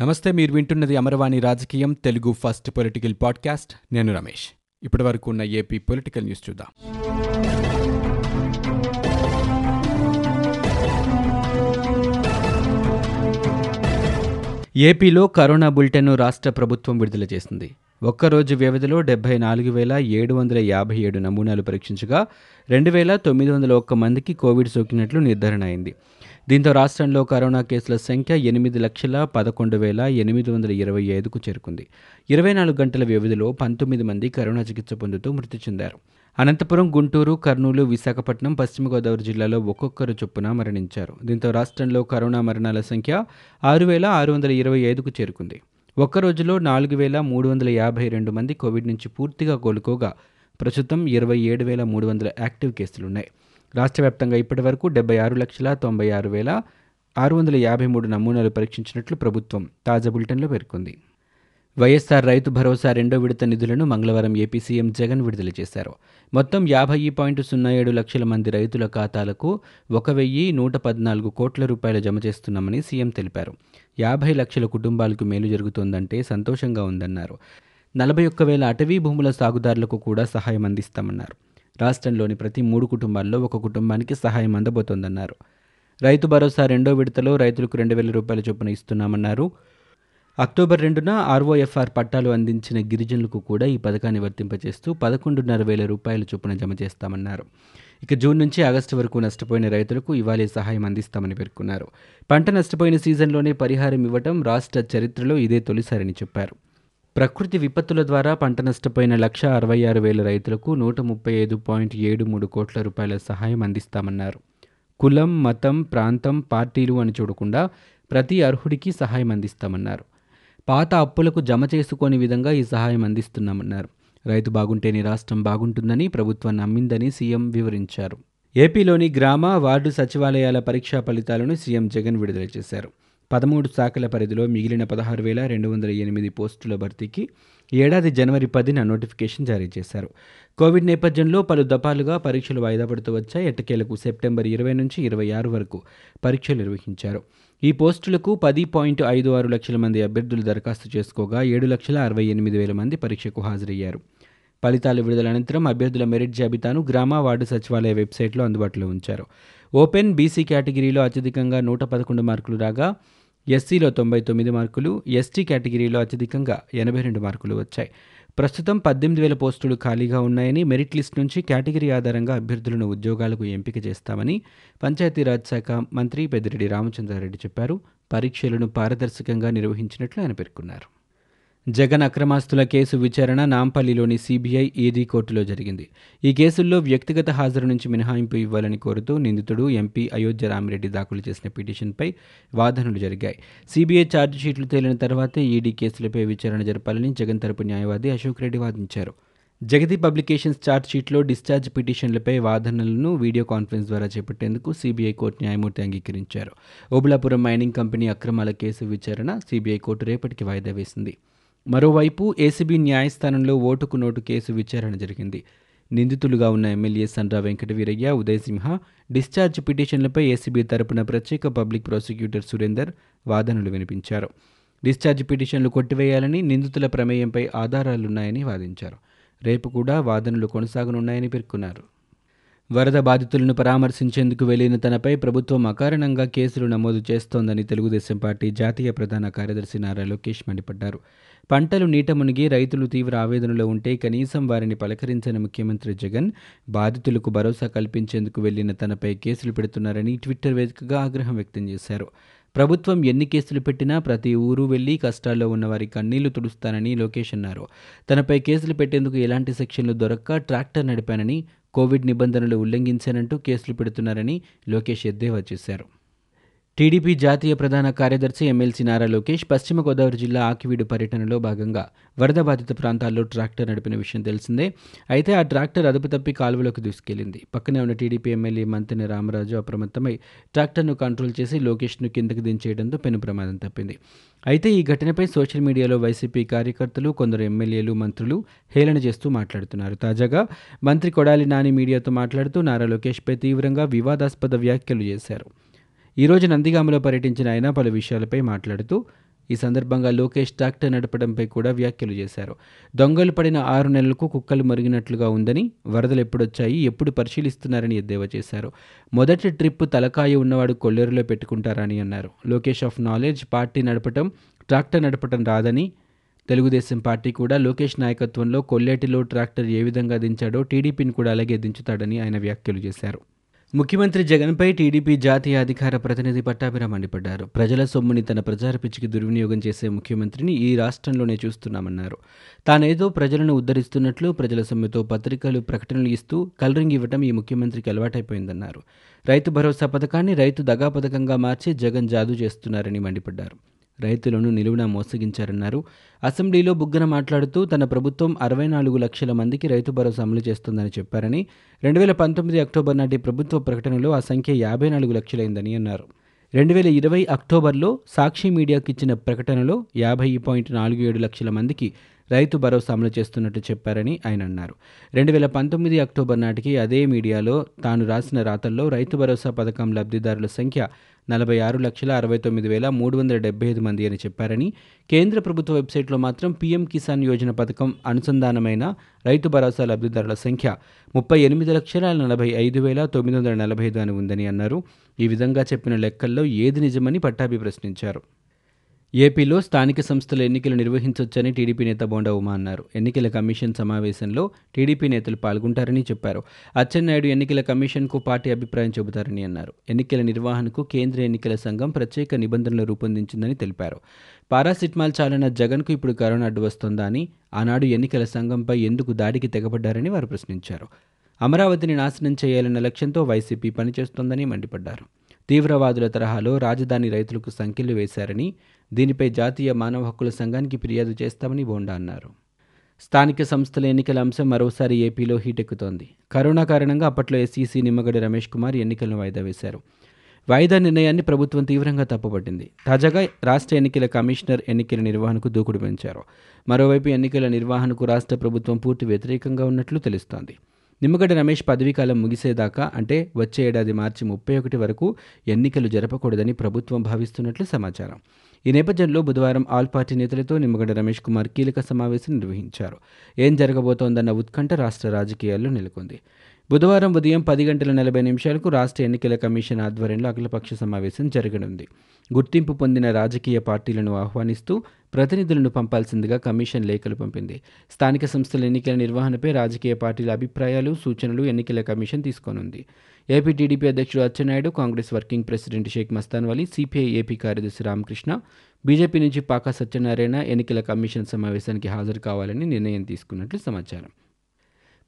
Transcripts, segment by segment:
నమస్తే మీరు వింటున్నది అమరవాణి రాజకీయం తెలుగు ఫస్ట్ పొలిటికల్ పాడ్కాస్ట్. నేను రమేష్. ఇప్పటి వరకు ఉన్న ఏపీ పొలిటికల్ న్యూస్ చూద్దాం. ఏపీలో కరోనా బులెటిన్ను రాష్ట్ర ప్రభుత్వం విడుదల చేసింది. ఒక్కరోజు వ్యవధిలో డెబ్బై నాలుగు వేల ఏడు వందల యాభై ఏడు నమూనాలు పరీక్షించగా రెండు వేల తొమ్మిది వందల ఒక్క మందికి కోవిడ్ సోకినట్లు నిర్ధారణ అయింది. దీంతో రాష్ట్రంలో కరోనా కేసుల సంఖ్య ఎనిమిది లక్షల పదకొండు వేల ఎనిమిది వందల ఇరవై ఐదుకు చేరుకుంది. ఇరవై నాలుగు గంటల వ్యవధిలో పంతొమ్మిది మంది కరోనా చికిత్స పొందుతూ మృతి చెందారు. అనంతపురం గుంటూరు కర్నూలు విశాఖపట్నం పశ్చిమ గోదావరి జిల్లాలో ఒక్కొక్కరు చొప్పున మరణించారు. దీంతో రాష్ట్రంలో కరోనా మరణాల సంఖ్య ఆరు వేల ఆరు వందల ఇరవై ఐదుకు చేరుకుంది. ఒక్క రోజులో నాలుగు వేల మూడు వందల యాభై రెండు మంది కోవిడ్ నుంచి పూర్తిగా కోలుకోగా ప్రస్తుతం ఇరవై ఏడు వేల మూడు వందల యాక్టివ్ కేసులున్నాయి. రాష్ట్ర వ్యాప్తంగా ఇప్పటి వరకు డెబ్బై ఆరు లక్షల తొంభై ఆరు వేల ఆరు వందల యాభై మూడు నమూనాలు పరీక్షించినట్లు ప్రభుత్వం తాజా బులెటిన్లో పేర్కొంది. వైఎస్ఆర్ రైతు భరోసా రెండో విడత నిధులను మంగళవారం ఏపీ సీఎం జగన్ విడుదల చేశారు. మొత్తం యాభై పాయింట్ సున్నా ఏడు లక్షల మంది రైతుల ఖాతాలకు ఒక వెయ్యి నూట పద్నాలుగు కోట్ల రూపాయలు జమ చేస్తున్నామని సీఎం తెలిపారు. యాభై లక్షల కుటుంబాలకు మేలు జరుగుతోందంటే సంతోషంగా ఉందన్నారు. నలభై ఒక్క వేల అటవీ భూముల సాగుదారులకు కూడా సహాయం అందిస్తామన్నారు. రాష్ట్రంలోని ప్రతి మూడు కుటుంబాల్లో ఒక కుటుంబానికి సహాయం అందబోతోందన్నారు. రైతు భరోసా రెండో విడతలో రైతులకు రెండు వేల రూపాయల చొప్పున ఇస్తున్నామన్నారు. అక్టోబర్ రెండున ఆర్ఓఎఫ్ఆర్ పట్టాలు అందించిన గిరిజనులకు కూడా ఈ పథకాన్ని వర్తింపజేస్తూ పదకొండున్నర వేల రూపాయల చొప్పున జమ చేస్తామన్నారు. ఇక జూన్ నుంచి ఆగస్టు వరకు నష్టపోయిన రైతులకు ఇవాళే సహాయం అందిస్తామని పేర్కొన్నారు. పంట నష్టపోయిన సీజన్లోనే పరిహారం ఇవ్వటం రాష్ట్ర చరిత్రలో ఇదే తొలిసారని చెప్పారు. ప్రకృతి విపత్తుల ద్వారా పంట నష్టపోయిన లక్ష అరవై ఆరు వేల రైతులకు నూట ముప్పై ఐదు పాయింట్ ఏడు మూడు కోట్ల రూపాయల సహాయం అందిస్తామన్నారు. కులం మతం ప్రాంతం పార్టీలు అని చూడకుండా ప్రతి అర్హుడికి సహాయం అందిస్తామన్నారు. పాత అప్పులకు జమ చేసుకోని విధంగా ఈ సహాయం అందిస్తున్నామన్నారు. రైతు బాగుంటేనే రాష్ట్రం బాగుంటుందని ప్రభుత్వం నమ్మిందని సీఎం వివరించారు. ఏపీలోని గ్రామ వార్డు సచివాలయాల పరీక్షా ఫలితాలను సీఎం జగన్ విడుదల చేశారు. పదమూడు శాఖల పరిధిలో మిగిలిన పదహారు వేల రెండు వందల ఎనిమిది పోస్టుల భర్తీకి ఏడాది జనవరి పదిన నోటిఫికేషన్ జారీ చేశారు. కోవిడ్ నేపథ్యంలో పలు దఫాలుగా పరీక్షలు వాయిదా పడుతూ వచ్చాయి. ఎట్టకేలకు సెప్టెంబర్ ఇరవై నుంచి ఇరవై ఆరు వరకు పరీక్షలు నిర్వహించారు. ఈ పోస్టులకు పది పాయింట్ ఐదు ఆరు లక్షల మంది అభ్యర్థులు దరఖాస్తు చేసుకోగా ఏడు లక్షల అరవై ఎనిమిది వేల మంది పరీక్షకు హాజరయ్యారు. ఫలితాల విడుదల అనంతరం అభ్యర్థుల మెరిట్ జాబితాను గ్రామ వార్డు సచివాలయ వెబ్సైట్లో అందుబాటులో ఉంచారు. ఓపెన్ బీసీ కేటగిరీలో అత్యధికంగా నూట పదకొండు మార్కులు రాగా ఎస్సీలో తొంభై తొమ్మిది మార్కులు ఎస్టీ కేటగిరీలో అత్యధికంగా ఎనభై రెండు మార్కులు వచ్చాయి. ప్రస్తుతం పద్దెనిమిది వేల పోస్టులు ఖాళీగా ఉన్నాయని మెరిట్ లిస్ట్ నుంచి కేటగిరీ ఆధారంగా అభ్యర్థులను ఉద్యోగాలకు ఎంపిక చేస్తామని పంచాయతీరాజ్ శాఖ మంత్రి పెద్దిరెడ్డి రామచంద్రారెడ్డి చెప్పారు. పరీక్షలను పారదర్శకంగా నిర్వహించినట్లు ఆయన పేర్కొన్నారు. జగన్ అక్రమాస్తుల కేసు విచారణ నాంపల్లిలోని సీబీఐ ఈడీ కోర్టులో జరిగింది. ఈ కేసుల్లో వ్యక్తిగత హాజరు నుంచి మినహాయింపు ఇవ్వాలని కోరుతూ నిందితుడు ఎంపీ అయోధ్య రామిరెడ్డి దాఖలు చేసిన పిటిషన్పై వాదనలు జరిగాయి. సీబీఐ ఛార్జిషీట్లు తేలిన తర్వాతే ఈడీ కేసులపై విచారణ జరపాలని జగన్ తరపు న్యాయవాది అశోక్ రెడ్డి వాదించారు. జగతి పబ్లికేషన్స్ ఛార్జ్షీట్లో డిశ్చార్జ్ పిటిషన్లపై వాదనలను వీడియో కాన్ఫరెన్స్ ద్వారా చేపట్టేందుకు సీబీఐ కోర్టు న్యాయమూర్తి అంగీకరించారు. ఓబులాపురం మైనింగ్ కంపెనీ అక్రమాల కేసు విచారణ సీబీఐ కోర్టు రేపటికి వాయిదా వేసింది. మరోవైపు ఏసీబీ న్యాయస్థానంలో ఓటుకు నోటు కేసు విచారణ జరిగింది. నిందితులుగా ఉన్న ఎమ్మెల్యే సండ్రా వెంకటవీరయ్య ఉదయసింహ డిశ్చార్జ్ పిటిషన్లపై ఏసీబీ తరపున ప్రత్యేక పబ్లిక్ ప్రాసిక్యూటర్ సురేందర్ వాదనలు వినిపించారు. డిశ్చార్జ్ పిటిషన్లు కొట్టివేయాలని నిందితుల ప్రమేయంపై ఆధారాలున్నాయని వాదించారు. రేపు కూడా వాదనలు కొనసాగనున్నాయని పేర్కొన్నారు. వరద బాధితులను పరామర్శించేందుకు వెళ్ళిన తనపై ప్రభుత్వం అకారణంగా కేసులు నమోదు చేస్తోందని తెలుగుదేశం పార్టీ జాతీయ ప్రధాన కార్యదర్శి నారా లోకేష్ మండిపడ్డారు. పంటలు నీట మునిగి రైతులు తీవ్ర ఆవేదనలో ఉంటే కనీసం వారిని పలకరించని ముఖ్యమంత్రి జగన్ బాధితులకు భరోసా కల్పించేందుకు వెళ్ళిన తనపై కేసులు పెడుతున్నారని ట్విట్టర్ వేదికగా ఆగ్రహం వ్యక్తం చేశారు. ప్రభుత్వం ఎన్ని కేసులు పెట్టినా ప్రతి ఊరు వెళ్ళి కష్టాల్లో ఉన్న వారి కన్నీళ్ళు తుడుస్తానని లోకేష్ అన్నారు. తనపై కేసులు పెట్టేందుకు ఎలాంటి సెక్షన్లు దొరక్క ట్రాక్టర్ నడిపానని కోవిడ్ నిబంధనలు ఉల్లంఘించానంటూ కేసులు పెడుతున్నారని లోకేష్ ఎద్దేవా చేశారు. టీడీపీ జాతీయ ప్రధాన కార్యదర్శి ఎమ్మెల్సీ నారా లోకేష్ పశ్చిమ గోదావరి జిల్లా ఆకివీడు పర్యటనలో భాగంగా వరద బాధిత ప్రాంతాల్లో ట్రాక్టర్ నడిపిన విషయం తెలిసిందే. అయితే ఆ ట్రాక్టర్ అదుపు తప్పి కాలువలోకి దూసుకెళ్ళింది పక్కనే ఉన్న టీడీపీ ఎమ్మెల్యే మంతిని రామరాజు అప్రమత్తమై ట్రాక్టర్ను కంట్రోల్ చేసి లోకేష్ను కిందకు దించేయడంతో పెను ప్రమాదం తప్పింది. అయితే ఈ ఘటనపై సోషల్ మీడియాలో వైసీపీ కార్యకర్తలు కొందరు ఎమ్మెల్యేలు మంత్రులు హేళన చేస్తూ మాట్లాడుతున్నారు. తాజాగా మంత్రి కొడాలి నాని మీడియాతో మాట్లాడుతూ నారా లోకేష్పై తీవ్రంగా వివాదాస్పద వ్యాఖ్యలు చేశారు. ఈరోజు నందిగామలో పర్యటించిన ఆయన పలు విషయాలపై మాట్లాడుతూ ఈ సందర్భంగా లోకేష్ ట్రాక్టర్ నడపడంపై కూడా వ్యాఖ్యలు చేశారు. దొంగలు పడిన ఆరు నెలలకు కుక్కలు మరిగినట్లుగా ఉందని వరదలు ఎప్పుడొచ్చాయి ఎప్పుడు పరిశీలిస్తున్నారని ఎద్దేవా చేశారు. మొదటి ట్రిప్ తలకాయ ఉన్నవాడు కొల్లేరులో పెట్టుకుంటారని అన్నారు. లోకేష్ ఆఫ్ నాలెడ్జ్ పార్టీ నడపటం ట్రాక్టర్ నడపటం రాదని తెలుగుదేశం పార్టీ కూడా లోకేష్ నాయకత్వంలో కొల్లేటిలో ట్రాక్టర్ ఏ విధంగా దించాడో టీడీపీని కూడా అలాగే దించుతాడని ఆయన వ్యాఖ్యలు చేశారు. ముఖ్యమంత్రి జగన్పై టీడీపీ జాతీయ అధికార ప్రతినిధి పట్టాభిరా మండిపడ్డారు. ప్రజల సొమ్ముని తన ప్రచార పిచ్చికి దుర్వినియోగం చేసే ముఖ్యమంత్రిని ఈ రాష్ట్రంలోనే చూస్తున్నామన్నారు. తానేదో ప్రజలను ఉద్ధరిస్తున్నట్లు ప్రజల సొమ్ముతో పత్రికలు ప్రకటనలు ఇస్తూ కలరింగ్ ఇవ్వటం ఈ ముఖ్యమంత్రికి అలవాటైపోయిందన్నారు. రైతు భరోసా పథకాన్ని రైతు దగా పథకంగా మార్చి జగన్ జాదు చేస్తున్నారని మండిపడ్డారు. రైతులను నిలువున మోసగించారన్నారు. అసెంబ్లీలో బుగ్గన మాట్లాడుతూ తన ప్రభుత్వం అరవై నాలుగు లక్షల మందికి రైతు భరోసా అమలు చేస్తుందని చెప్పారని రెండు వేల పంతొమ్మిది అక్టోబర్ నాటి ప్రభుత్వ ప్రకటనలో ఆ సంఖ్య యాభై నాలుగు లక్షలైందని అన్నారు. రెండు వేల ఇరవై అక్టోబర్లో సాక్షి మీడియాకిచ్చిన ప్రకటనలో యాభై పాయింట్ నాలుగు ఏడు లక్షల మందికి రైతు భరోసా అమలు చేస్తున్నట్టు చెప్పారని ఆయన అన్నారు. రెండు వేల పంతొమ్మిది అక్టోబర్ నాటికి అదే మీడియాలో తాను రాసిన రాతల్లో రైతు భరోసా పథకం లబ్ధిదారుల సంఖ్య నలభై ఆరు లక్షల అరవై తొమ్మిది వేల మూడు వందల డెబ్బై ఐదు మంది అని చెప్పారని కేంద్ర ప్రభుత్వ వెబ్సైట్లో మాత్రం పీఎం కిసాన్ యోజన పథకం అనుసంధానమైన రైతు భరోసా లబ్ధిదారుల సంఖ్య ముప్పై ఎనిమిది లక్షల నలభై ఐదు వేల తొమ్మిది వందల నలభై ఐదు అని ఉందని అన్నారు. ఈ విధంగా చెప్పిన లెక్కల్లో ఏది నిజమని పట్టాభి ప్రశ్నించారు. ఏపీలో స్థానిక సంస్థల ఎన్నికలు నిర్వహించొచ్చని టీడీపీ నేత బోండా ఉమా అన్నారు. ఎన్నికల కమిషన్ సమావేశంలో టీడీపీ నేతలు పాల్గొంటారని చెప్పారు. అచ్చెన్నాయుడు ఎన్నికల కమిషన్కు పార్టీ అభిప్రాయం చెబుతారని అన్నారు. ఎన్నికల నిర్వహణకు కేంద్ర ఎన్నికల సంఘం ప్రత్యేక నిబంధనలు రూపొందించిందని తెలిపారు. పారాసిటమాల్ చాలన జగన్కు ఇప్పుడు కరోనా అడ్డు వస్తోందా అని ఆనాడు ఎన్నికల సంఘంపై ఎందుకు దాడికి తెగబడ్డారని వారు ప్రశ్నించారు. అమరావతిని నాశనం చేయాలన్న లక్ష్యంతో వైసీపీ పనిచేస్తోందని మండిపడ్డారు. తీవ్రవాదుల తరహాలో రాజధాని రైతులకు సంఖ్యలు వేశారని దీనిపై జాతీయ మానవ హక్కుల సంఘానికి ఫిర్యాదు చేస్తామని బోండా అన్నారు. స్థానిక సంస్థల ఎన్నికల అంశం మరోసారి ఏపీలో హీటెక్కుతోంది. కరోనా కారణంగా అప్పట్లో ఎస్ఈసీ నిమ్మగడ్డ రమేష్ కుమార్ ఎన్నికలను వాయిదా వేశారు. వాయిదా నిర్ణయాన్ని ప్రభుత్వం తీవ్రంగా తప్పుపట్టింది. తాజాగా రాష్ట్ర ఎన్నికల కమిషనర్ ఎన్నికల నిర్వహణకు దూకుడు పెంచారు. మరోవైపు ఎన్నికల నిర్వహణకు రాష్ట్ర ప్రభుత్వం పూర్తి వ్యతిరేకంగా ఉన్నట్లు తెలుస్తోంది. నిమ్మగడ్డ రమేష్ పదవీకాలం ముగిసేదాకా అంటే వచ్చే ఏడాది మార్చి ముప్పై ఒకటి వరకు ఎన్నికలు జరపకూడదని ప్రభుత్వం భావిస్తున్నట్లు సమాచారం. ఈ నేపథ్యంలో బుధవారం ఆల్ పార్టీ నేతలతో నిమ్మగడ్డ రమేష్ కుమార్ కీలక సమావేశం నిర్వహించారు. ఏం జరగబోతోందన్న ఉత్కంఠ రాష్ట్ర రాజకీయాల్లో నెలకొంది. బుధవారం ఉదయం పది గంటల నలభై నిమిషాలకు రాష్ట్ర ఎన్నికల కమిషన్ ఆధ్వర్యంలో అఖిలపక్ష సమావేశం జరగనుంది. గుర్తింపు పొందిన రాజకీయ పార్టీలను ఆహ్వానిస్తూ ప్రతినిధులను పంపాల్సిందిగా కమిషన్ లేఖలు పంపింది. స్థానిక సంస్థల ఎన్నికల నిర్వహణపై రాజకీయ పార్టీల అభిప్రాయాలు సూచనలు ఎన్నికల కమిషన్ తీసుకోనుంది. ఏపీ టీడీపీ అధ్యక్షుడు Atchannaidu Congress working president Sheikh Mastan Vali CPI AP కార్యదర్శి రామకృష్ణ బీజేపీ నుంచి పాకా సత్యనారాయణ ఎన్నికల కమిషన్ సమావేశానికి హాజరు కావాలని నిర్ణయం తీసుకున్నట్లు సమాచారం.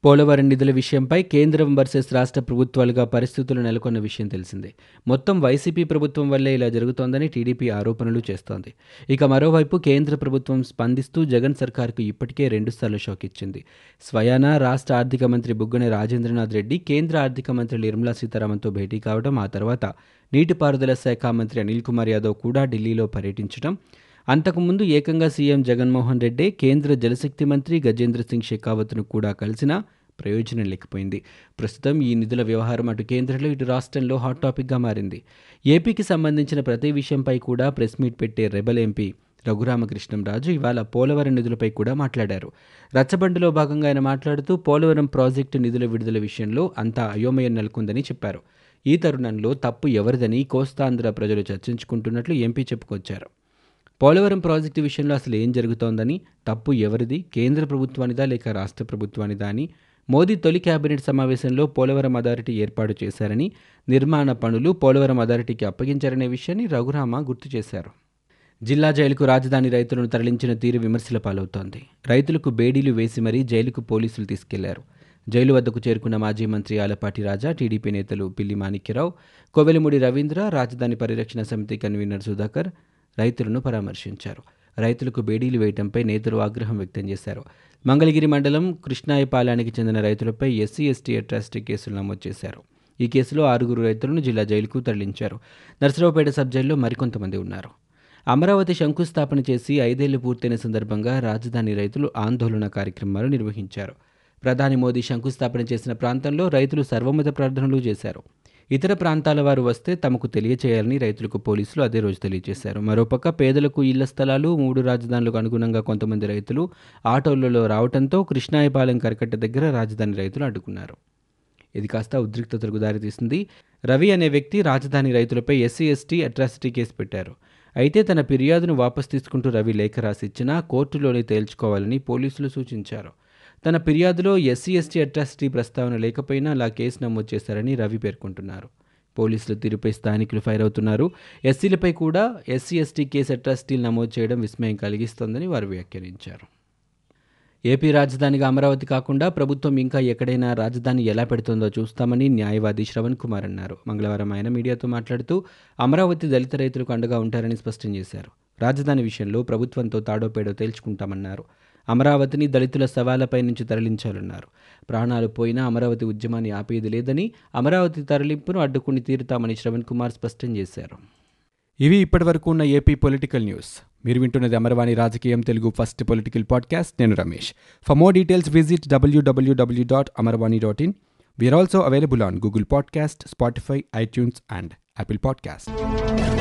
పోలవరం నిధుల విషయంపై కేంద్రం వర్సెస్ రాష్ట్ర ప్రభుత్వాలుగా పరిస్థితులు నెలకొన్న విషయం తెలిసిందే. మొత్తం వైసీపీ ప్రభుత్వం వల్లే ఇలా జరుగుతోందని టీడీపీ ఆరోపణలు చేస్తోంది. ఇక మరోవైపు కేంద్ర ప్రభుత్వం స్పందిస్తూ జగన్ సర్కార్కు ఇప్పటికే రెండుసార్లు షాక్ ఇచ్చింది. స్వయానా రాష్ట్ర ఆర్థిక మంత్రి బుగ్గన రాజేంద్రనాథ్ రెడ్డి కేంద్ర ఆర్థిక మంత్రి నిర్మలా సీతారామన్తో భేటీ కావడం ఆ తర్వాత నీటిపారుదల శాఖ మంత్రి అనిల్ కుమార్ యాదవ్ కూడా ఢిల్లీలో పర్యటించడం అంతకుముందు ఏకంగా సీఎం జగన్మోహన్ రెడ్డి కేంద్ర జలశక్తి మంత్రి గజేంద్ర సింగ్ షెకావత్ను కూడా కలిసినా ప్రయోజనం లేకపోయింది. ప్రస్తుతం ఈ నిధుల వ్యవహారం అటు కేంద్రంలో ఇటు రాష్ట్రంలో హాట్ టాపిక్గా మారింది. ఏపీకి సంబంధించిన ప్రతి విషయంపై కూడా ప్రెస్ మీట్ పెట్టే రెబల్ ఎంపీ రఘురామకృష్ణంరాజు ఇవాళ పోలవరం నిధులపై కూడా మాట్లాడారు. రచ్చబండిలో భాగంగా ఆయన మాట్లాడుతూ పోలవరం ప్రాజెక్టు నిధుల విడుదల విషయంలో అంతా అయోమయం నెలకొందని చెప్పారు. ఈ తరుణంలో తప్పు ఎవరిదని కోస్తాంధ్ర ప్రజలు చర్చించుకుంటున్నట్లు ఎంపీ చెప్పుకొచ్చారు. పోలవరం ప్రాజెక్టు విషయంలో అసలు ఏం జరుగుతోందని తప్పు ఎవరిది కేంద్ర ప్రభుత్వానిదా లేక రాష్ట్ర ప్రభుత్వానిదా అని మోదీ తొలి కేబినెట్ సమావేశంలో పోలవరం అథారిటీ ఏర్పాటు చేశారని నిర్మాణ పనులు పోలవరం అథారిటీకి అప్పగించారనే విషయాన్ని రఘురామ గుర్తు చేశారు. జిల్లా జైలుకు రాజధాని రైతులను తరలించిన తీరు విమర్శల పాలవుతోంది. రైతులకు బేడీలు వేసి మరీ జైలుకు పోలీసులు తీసుకెళ్ళారు. జైలు వద్దకు చేరుకున్న మాజీ మంత్రి ఆలపాటి రాజా టీడీపీ నేతలు పిల్లి మాణిక్యరావు కోవెలముడి రవీంద్ర రాజధాని పరిరక్షణ సమితి కన్వీనర్ సుధాకర్ రైతులను పరామర్శించారు. రైతులకు బేడీలు వేయడంపై నేతలు ఆగ్రహం వ్యక్తం చేశారు. మంగళగిరి మండలం కృష్ణాయపాలెనికి చెందిన రైతులపై ఎస్సీ ఎస్టీ అట్రాసిటీ కేసులు నమోదు చేశారు. ఈ కేసులో ఆరుగురు రైతులను జిల్లా జైలుకు తరలించారు. నర్సరావుపేట సబ్ జైల్లో మరికొంతమంది ఉన్నారు. అమరావతి శంకుస్థాపన చేసి ఐదేళ్ళు పూర్తయిన సందర్భంగా రాజధాని రైతులు ఆందోళన కార్యక్రమాలు నిర్వహించారు. ప్రధాని మోదీ శంకుస్థాపన చేసిన ప్రాంతంలో రైతులు సర్వమత ప్రార్థనలు చేశారు. ఇతర ప్రాంతాల వారు వస్తే తమకు తెలియచేయాలని రైతులకు పోలీసులు అదే రోజు తెలియజేశారు. మరోపక్క పేదలకు ఇళ్ళ స్థలాలు మూడు రాజధానులకు అనుగుణంగా కొంతమంది రైతులు ఆటోలలో రావడంతో కృష్ణాయపాలెం కరకట్ట దగ్గర రాజధాని రైతులు అడ్డుకున్నారు. ఇది కాస్త ఉద్రిక్తతలకు దారితీసింది రవి అనే వ్యక్తి రాజధాని రైతులపై ఎస్సీ ఎస్టీ అట్రాసిటీ కేసు పెట్టారు. అయితే తన ఫిర్యాదును వాపస్ తీసుకుంటూ రవి లేఖ రాసిచ్చినా కోర్టులోనే తేల్చుకోవాలని పోలీసులు సూచించారు. తన ఫిర్యాదులో ఎస్సీ ఎస్టీ అట్రాసిటీ ప్రస్తావన లేకపోయినా అలా కేసు నమోదు చేశారని రవి పేర్కొంటున్నారు. పోలీసులు తీరుపై స్థానికులు ఫైర్ అవుతున్నారు. ఎస్సీలపై కూడా ఎస్సీ ఎస్టీ కేసు అట్రాసిటీలు నమోదు చేయడం విస్మయం కలిగిస్తోందని వారు వ్యాఖ్యానించారు. ఏపీ రాజధానిగా అమరావతి కాకుండా ప్రభుత్వం ఇంకా ఎక్కడైనా రాజధాని ఎలా పెడుతుందో చూస్తామని న్యాయవాది శ్రవణ్ కుమార్ అన్నారు. మంగళవారం ఆయన మీడియాతో మాట్లాడుతూ అమరావతి దళిత రైతులకు అండగా ఉంటారని స్పష్టం చేశారు. రాజధాని విషయంలో ప్రభుత్వంతో తాడోపేడో తేల్చుకుంటామన్నారు. అమరావతిని దళితుల సవాలపై నుంచి తరలించాలన్నారు. ప్రాణాలు పోయినా అమరావతి ఉద్యమాన్ని ఆపేది లేదని అమరావతి తరలింపును అడ్డుకుని తీరుతామని శ్రవణ్ కుమార్ స్పష్టం చేశారు. ఇవి ఇప్పటివరకు ఉన్న ఏపీ పొలిటికల్ న్యూస్. మీరు వింటున్నది అమరవాణి రాజకీయం తెలుగు ఫస్ట్ పొలిటికల్ పాడ్కాస్ట్. నేను Ramesh. For more details visit WWW dot Amarvani dot in we are also available on Google podcast Spotify iTunes and Apple podcast